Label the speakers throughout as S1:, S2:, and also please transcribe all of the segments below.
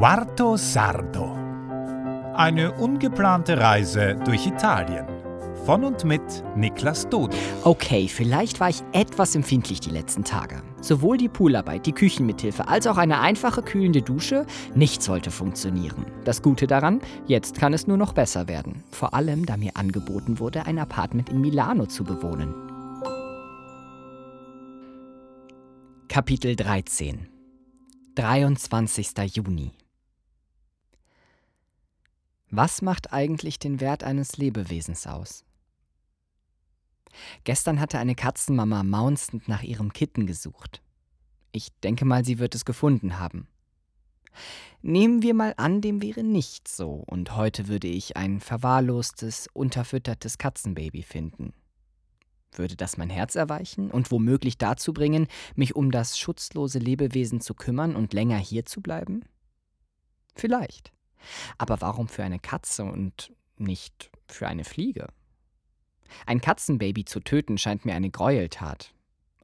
S1: Quarto Sardo. Eine ungeplante Reise durch Italien. Von und mit Niklas Dodo.
S2: Okay, vielleicht war ich etwas empfindlich die letzten Tage. Sowohl die Poolarbeit, die Küchenmithilfe als auch eine einfache kühlende Dusche, nichts sollte funktionieren. Das Gute daran, jetzt kann es nur noch besser werden. Vor allem, da mir angeboten wurde, ein Apartment in Milano zu bewohnen. Kapitel 13 23. Juni Was macht eigentlich den Wert eines Lebewesens aus? Gestern hatte eine Katzenmama maunzend nach ihrem Kitten gesucht. Ich denke mal, sie wird es gefunden haben. Nehmen wir mal an, dem wäre nicht so, und heute würde ich ein verwahrlostes, unterfüttertes Katzenbaby finden. Würde das mein Herz erweichen und womöglich dazu bringen, mich um das schutzlose Lebewesen zu kümmern und länger hier zu bleiben? Vielleicht. Aber warum für eine Katze und nicht für eine Fliege? Ein Katzenbaby zu töten scheint mir eine Gräueltat.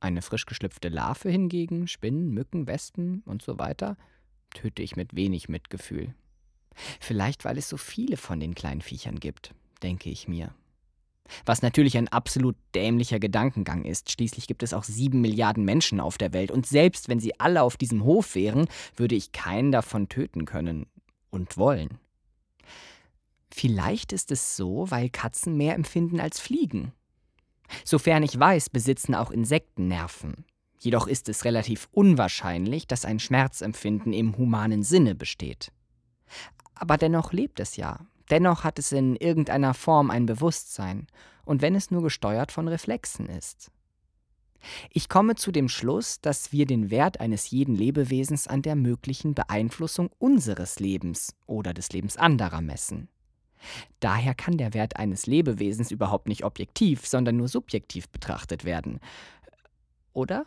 S2: Eine frisch geschlüpfte Larve hingegen, Spinnen, Mücken, Wespen und so weiter, töte ich mit wenig Mitgefühl. Vielleicht weil es so viele von den kleinen Viechern gibt, denke ich mir. Was natürlich ein absolut dämlicher Gedankengang ist. Schließlich gibt es auch sieben Milliarden Menschen auf der Welt und selbst wenn sie alle auf diesem Hof wären, würde ich keinen davon töten können und wollen. Vielleicht ist es so, weil Katzen mehr empfinden als Fliegen. Sofern ich weiß, besitzen auch Insekten Nerven. Jedoch ist es relativ unwahrscheinlich, dass ein Schmerzempfinden im humanen Sinne besteht. Aber dennoch lebt es ja, Dennoch hat es in irgendeiner Form ein Bewusstsein, und wenn es nur gesteuert von Reflexen ist. Ich komme zu dem Schluss, dass wir den Wert eines jeden Lebewesens an der möglichen Beeinflussung unseres Lebens oder des Lebens anderer messen. Daher kann der Wert eines Lebewesens überhaupt nicht objektiv, sondern nur subjektiv betrachtet werden. Oder?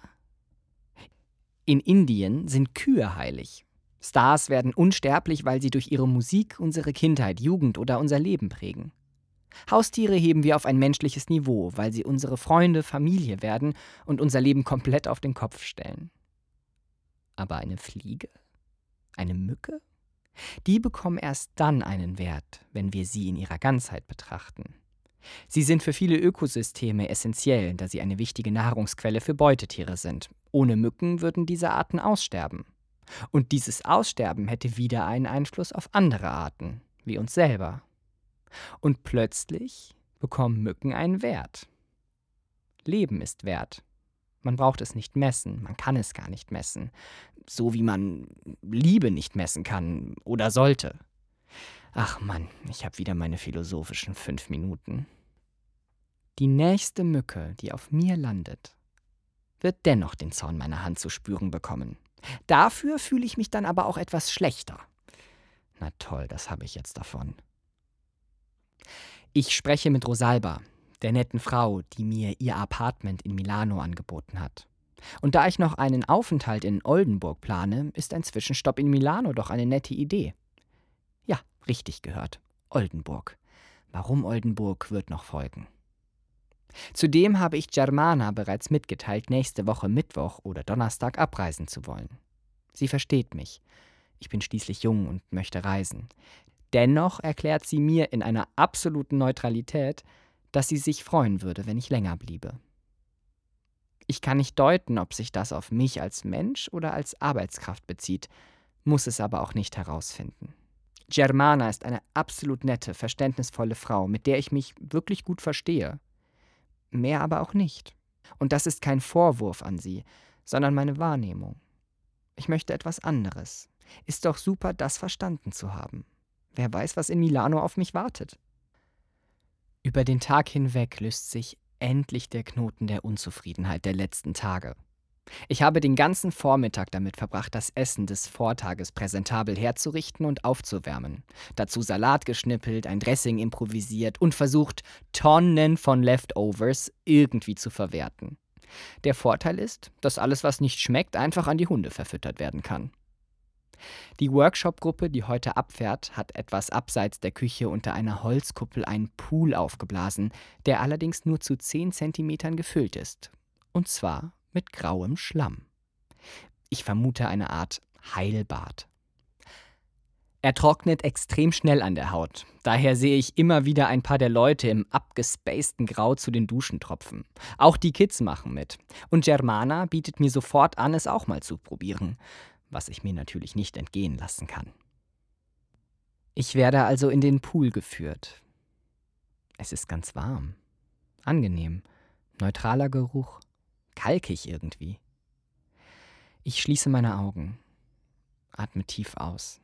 S2: In Indien sind Kühe heilig. Stars werden unsterblich, weil sie durch ihre Musik unsere Kindheit, Jugend oder unser Leben prägen. Haustiere heben wir auf ein menschliches Niveau, weil sie unsere Freunde, Familie werden und unser Leben komplett auf den Kopf stellen. Aber eine Fliege? Eine Mücke? Die bekommen erst dann einen Wert, wenn wir sie in ihrer Ganzheit betrachten. Sie sind für viele Ökosysteme essentiell, da sie eine wichtige Nahrungsquelle für Beutetiere sind. Ohne Mücken würden diese Arten aussterben. Und dieses Aussterben hätte wieder einen Einfluss auf andere Arten, wie uns selber. Und plötzlich bekommen Mücken einen Wert. Leben ist Wert. Man braucht es nicht messen, man kann es gar nicht messen, so wie man Liebe nicht messen kann oder sollte. Ach Mann, ich habe wieder meine philosophischen fünf Minuten. Die nächste Mücke, die auf mir landet, wird dennoch den Zorn meiner Hand zu spüren bekommen. Dafür fühle ich mich dann aber auch etwas schlechter. Na toll, das habe ich jetzt davon. Ich spreche mit Rosalba, der netten Frau, die mir ihr Apartment in Milano angeboten hat. Und da ich noch einen Aufenthalt in Oldenburg plane, ist ein Zwischenstopp in Milano doch eine nette Idee. Ja, richtig gehört. Oldenburg. Warum Oldenburg wird noch folgen. Zudem habe ich Germana bereits mitgeteilt, nächste Woche Mittwoch oder Donnerstag abreisen zu wollen. Sie versteht mich. Ich bin schließlich jung und möchte reisen. Dennoch erklärt sie mir in einer absoluten Neutralität, dass sie sich freuen würde, wenn ich länger bliebe. Ich kann nicht deuten, ob sich das auf mich als Mensch oder als Arbeitskraft bezieht, muss es aber auch nicht herausfinden. Germana ist eine absolut nette, verständnisvolle Frau, mit der ich mich wirklich gut verstehe mehr aber auch nicht. Und das ist kein Vorwurf an sie, sondern meine Wahrnehmung. Ich möchte etwas anderes. Ist doch super, das verstanden zu haben. Wer weiß, was in Milano auf mich wartet. Über den Tag hinweg löst sich endlich der Knoten der Unzufriedenheit der letzten Tage. Ich habe den ganzen Vormittag damit verbracht, das Essen des Vortages präsentabel herzurichten und aufzuwärmen. Dazu Salat geschnippelt, ein Dressing improvisiert und versucht, Tonnen von Leftovers irgendwie zu verwerten. Der Vorteil ist, dass alles, was nicht schmeckt, einfach an die Hunde verfüttert werden kann. Die Workshop-Gruppe, die heute abfährt, hat etwas abseits der Küche unter einer Holzkuppel einen Pool aufgeblasen, der allerdings nur zu 10 Zentimetern gefüllt ist. Und zwar mit grauem Schlamm. Ich vermute eine Art Heilbad. Er trocknet extrem schnell an der Haut. Daher sehe ich immer wieder ein paar der Leute im abgespaceden Grau zu den Duschen tropfen. Auch die Kids machen mit. Und Germana bietet mir sofort an, es auch mal zu probieren. Was ich mir natürlich nicht entgehen lassen kann. Ich werde also in den Pool geführt. Es ist ganz warm. Angenehm. Neutraler Geruch. Kalkig irgendwie. Ich schließe meine Augen. Atme tief aus.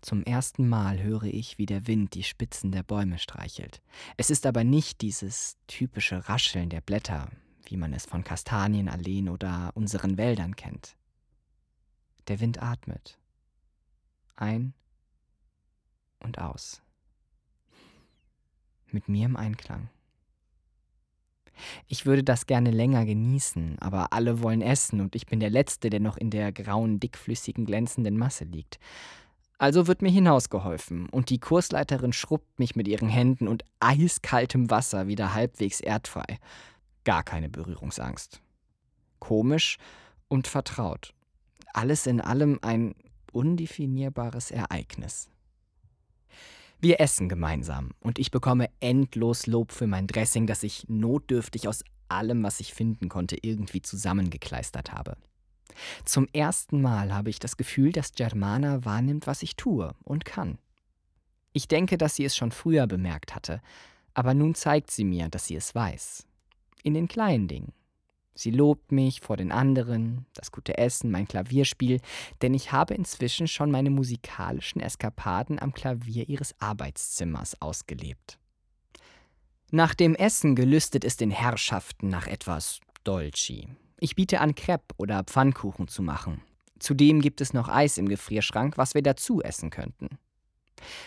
S2: Zum ersten Mal höre ich, wie der Wind die Spitzen der Bäume streichelt. Es ist aber nicht dieses typische Rascheln der Blätter, wie man es von Kastanienalleen oder unseren Wäldern kennt. Der Wind atmet. Ein und aus. Mit mir im Einklang. Ich würde das gerne länger genießen, aber alle wollen essen und ich bin der Letzte, der noch in der grauen, dickflüssigen, glänzenden Masse liegt. Also wird mir hinausgeholfen und die Kursleiterin schrubbt mich mit ihren Händen und eiskaltem Wasser wieder halbwegs erdfrei. Gar keine Berührungsangst. Komisch und vertraut. Alles in allem ein undefinierbares Ereignis. Wir essen gemeinsam und ich bekomme endlos Lob für mein Dressing, das ich notdürftig aus allem, was ich finden konnte, irgendwie zusammengekleistert habe. Zum ersten Mal habe ich das Gefühl, dass Germana wahrnimmt, was ich tue und kann. Ich denke, dass sie es schon früher bemerkt hatte, aber nun zeigt sie mir, dass sie es weiß. In den kleinen Dingen. Sie lobt mich vor den anderen, das gute Essen, mein Klavierspiel, denn ich habe inzwischen schon meine musikalischen Eskapaden am Klavier ihres Arbeitszimmers ausgelebt. Nach dem Essen gelüstet es den Herrschaften nach etwas Dolci. Ich biete an, Crepe oder Pfannkuchen zu machen. Zudem gibt es noch Eis im Gefrierschrank, was wir dazu essen könnten.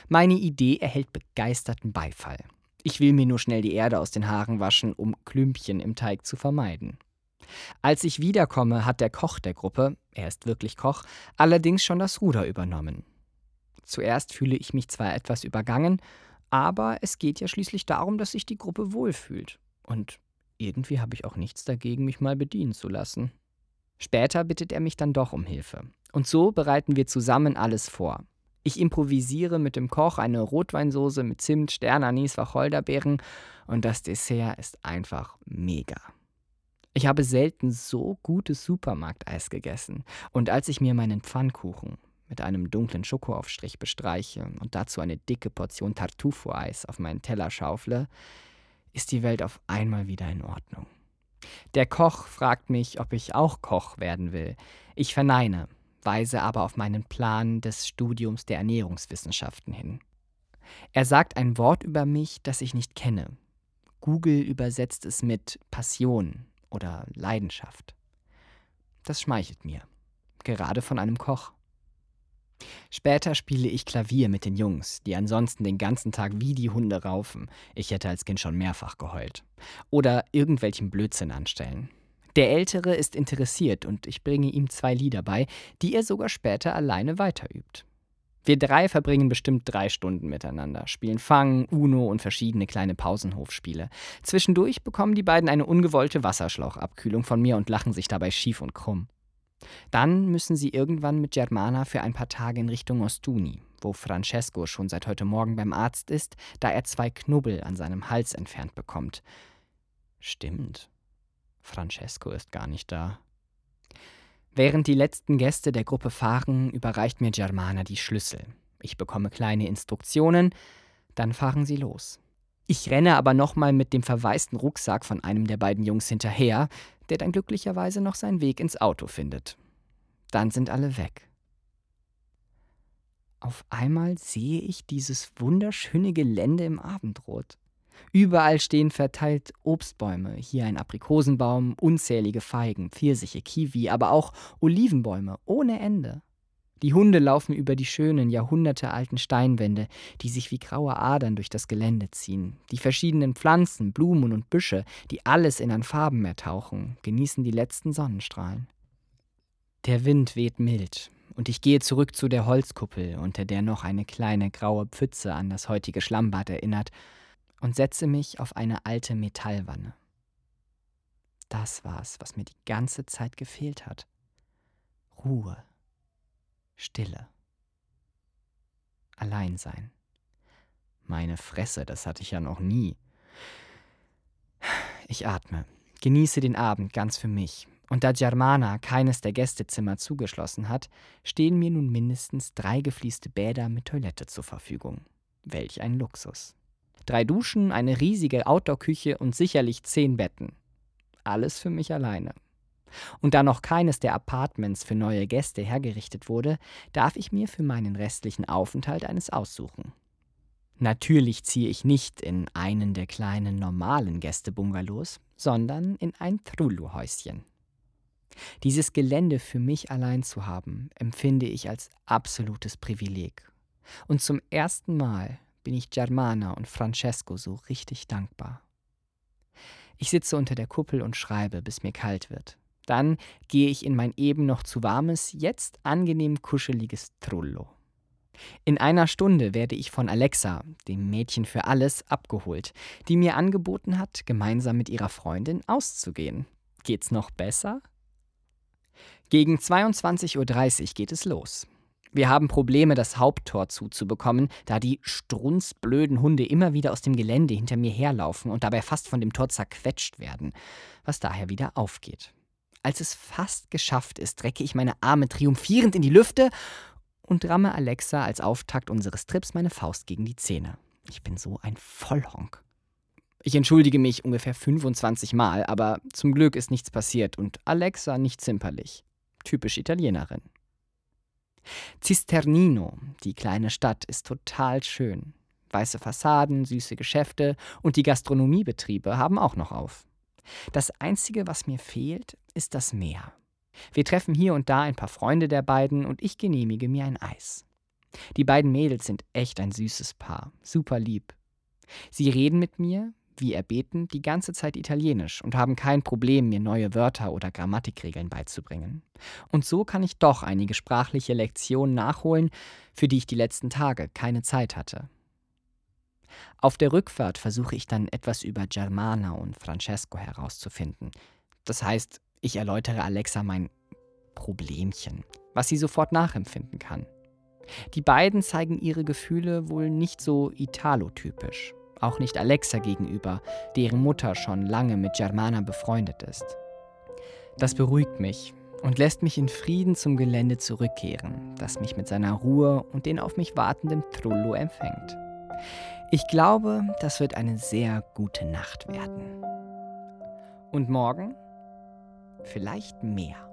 S2: Meine Idee erhält begeisterten Beifall. Ich will mir nur schnell die Erde aus den Haaren waschen, um Klümpchen im Teig zu vermeiden. Als ich wiederkomme, hat der Koch der Gruppe, er ist wirklich Koch, allerdings schon das Ruder übernommen. Zuerst fühle ich mich zwar etwas übergangen, aber es geht ja schließlich darum, dass sich die Gruppe wohlfühlt. Und irgendwie habe ich auch nichts dagegen, mich mal bedienen zu lassen. Später bittet er mich dann doch um Hilfe. Und so bereiten wir zusammen alles vor. Ich improvisiere mit dem Koch eine Rotweinsoße mit Zimt, Sternanis, Wacholderbeeren und das Dessert ist einfach mega. Ich habe selten so gutes Supermarkteis gegessen und als ich mir meinen Pfannkuchen mit einem dunklen Schokoaufstrich bestreiche und dazu eine dicke Portion Tartufo-Eis auf meinen Teller schaufle, ist die Welt auf einmal wieder in Ordnung. Der Koch fragt mich, ob ich auch Koch werden will. Ich verneine, weise aber auf meinen Plan des Studiums der Ernährungswissenschaften hin. Er sagt ein Wort über mich, das ich nicht kenne. Google übersetzt es mit Passion oder Leidenschaft. Das schmeichelt mir, gerade von einem Koch. Später spiele ich Klavier mit den Jungs, die ansonsten den ganzen Tag wie die Hunde raufen. Ich hätte als Kind schon mehrfach geheult. Oder irgendwelchen Blödsinn anstellen. Der Ältere ist interessiert und ich bringe ihm zwei Lieder bei, die er sogar später alleine weiterübt. Wir drei verbringen bestimmt drei Stunden miteinander, spielen Fang, Uno und verschiedene kleine Pausenhofspiele. Zwischendurch bekommen die beiden eine ungewollte Wasserschlauchabkühlung von mir und lachen sich dabei schief und krumm. Dann müssen sie irgendwann mit Germana für ein paar Tage in Richtung Ostuni, wo Francesco schon seit heute Morgen beim Arzt ist, da er zwei Knubbel an seinem Hals entfernt bekommt. Stimmt. Francesco ist gar nicht da. Während die letzten Gäste der Gruppe fahren, überreicht mir Germana die Schlüssel. Ich bekomme kleine Instruktionen, dann fahren sie los. Ich renne aber nochmal mit dem verwaisten Rucksack von einem der beiden Jungs hinterher, der dann glücklicherweise noch seinen Weg ins Auto findet. Dann sind alle weg. Auf einmal sehe ich dieses wunderschöne Gelände im Abendrot. Überall stehen verteilt Obstbäume, hier ein Aprikosenbaum, unzählige Feigen, Pfirsiche, Kiwi, aber auch Olivenbäume ohne Ende. Die Hunde laufen über die schönen, jahrhundertealten Steinwände, die sich wie graue Adern durch das Gelände ziehen. Die verschiedenen Pflanzen, Blumen und Büsche, die alles in an Farben mehr tauchen, genießen die letzten Sonnenstrahlen. Der Wind weht mild, und ich gehe zurück zu der Holzkuppel, unter der noch eine kleine graue Pfütze an das heutige Schlammbad erinnert, und setze mich auf eine alte Metallwanne. Das war's, was mir die ganze Zeit gefehlt hat. Ruhe. Stille. allein sein. Meine Fresse, das hatte ich ja noch nie. Ich atme, genieße den Abend ganz für mich. Und da Germana keines der Gästezimmer zugeschlossen hat, stehen mir nun mindestens drei gefließte Bäder mit Toilette zur Verfügung. Welch ein Luxus. Drei Duschen, eine riesige Outdoor-Küche und sicherlich zehn Betten. Alles für mich alleine. Und da noch keines der Apartments für neue Gäste hergerichtet wurde, darf ich mir für meinen restlichen Aufenthalt eines aussuchen. Natürlich ziehe ich nicht in einen der kleinen normalen Gästebungalows, sondern in ein Trullu-Häuschen. Dieses Gelände für mich allein zu haben, empfinde ich als absolutes Privileg. Und zum ersten Mal bin ich Germana und Francesco so richtig dankbar. Ich sitze unter der Kuppel und schreibe, bis mir kalt wird. Dann gehe ich in mein eben noch zu warmes, jetzt angenehm kuscheliges Trullo. In einer Stunde werde ich von Alexa, dem Mädchen für alles, abgeholt, die mir angeboten hat, gemeinsam mit ihrer Freundin auszugehen. Geht's noch besser? Gegen 22.30 Uhr geht es los. Wir haben Probleme, das Haupttor zuzubekommen, da die strunzblöden Hunde immer wieder aus dem Gelände hinter mir herlaufen und dabei fast von dem Tor zerquetscht werden, was daher wieder aufgeht. Als es fast geschafft ist, recke ich meine Arme triumphierend in die Lüfte und ramme Alexa als Auftakt unseres Trips meine Faust gegen die Zähne. Ich bin so ein Vollhonk. Ich entschuldige mich ungefähr 25 Mal, aber zum Glück ist nichts passiert und Alexa nicht zimperlich. Typisch Italienerin. Cisternino, die kleine Stadt, ist total schön. Weiße Fassaden, süße Geschäfte und die Gastronomiebetriebe haben auch noch auf. Das Einzige, was mir fehlt, ist das Meer. Wir treffen hier und da ein paar Freunde der beiden und ich genehmige mir ein Eis. Die beiden Mädels sind echt ein süßes Paar, super lieb. Sie reden mit mir, wie erbeten, die ganze Zeit Italienisch und haben kein Problem, mir neue Wörter oder Grammatikregeln beizubringen. Und so kann ich doch einige sprachliche Lektionen nachholen, für die ich die letzten Tage keine Zeit hatte. Auf der Rückfahrt versuche ich dann etwas über Germana und Francesco herauszufinden. Das heißt, ich erläutere Alexa mein Problemchen, was sie sofort nachempfinden kann. Die beiden zeigen ihre Gefühle wohl nicht so italotypisch auch nicht Alexa gegenüber, deren Mutter schon lange mit Germana befreundet ist. Das beruhigt mich und lässt mich in Frieden zum Gelände zurückkehren, das mich mit seiner Ruhe und den auf mich wartenden Trullo empfängt. Ich glaube, das wird eine sehr gute Nacht werden. Und morgen vielleicht mehr.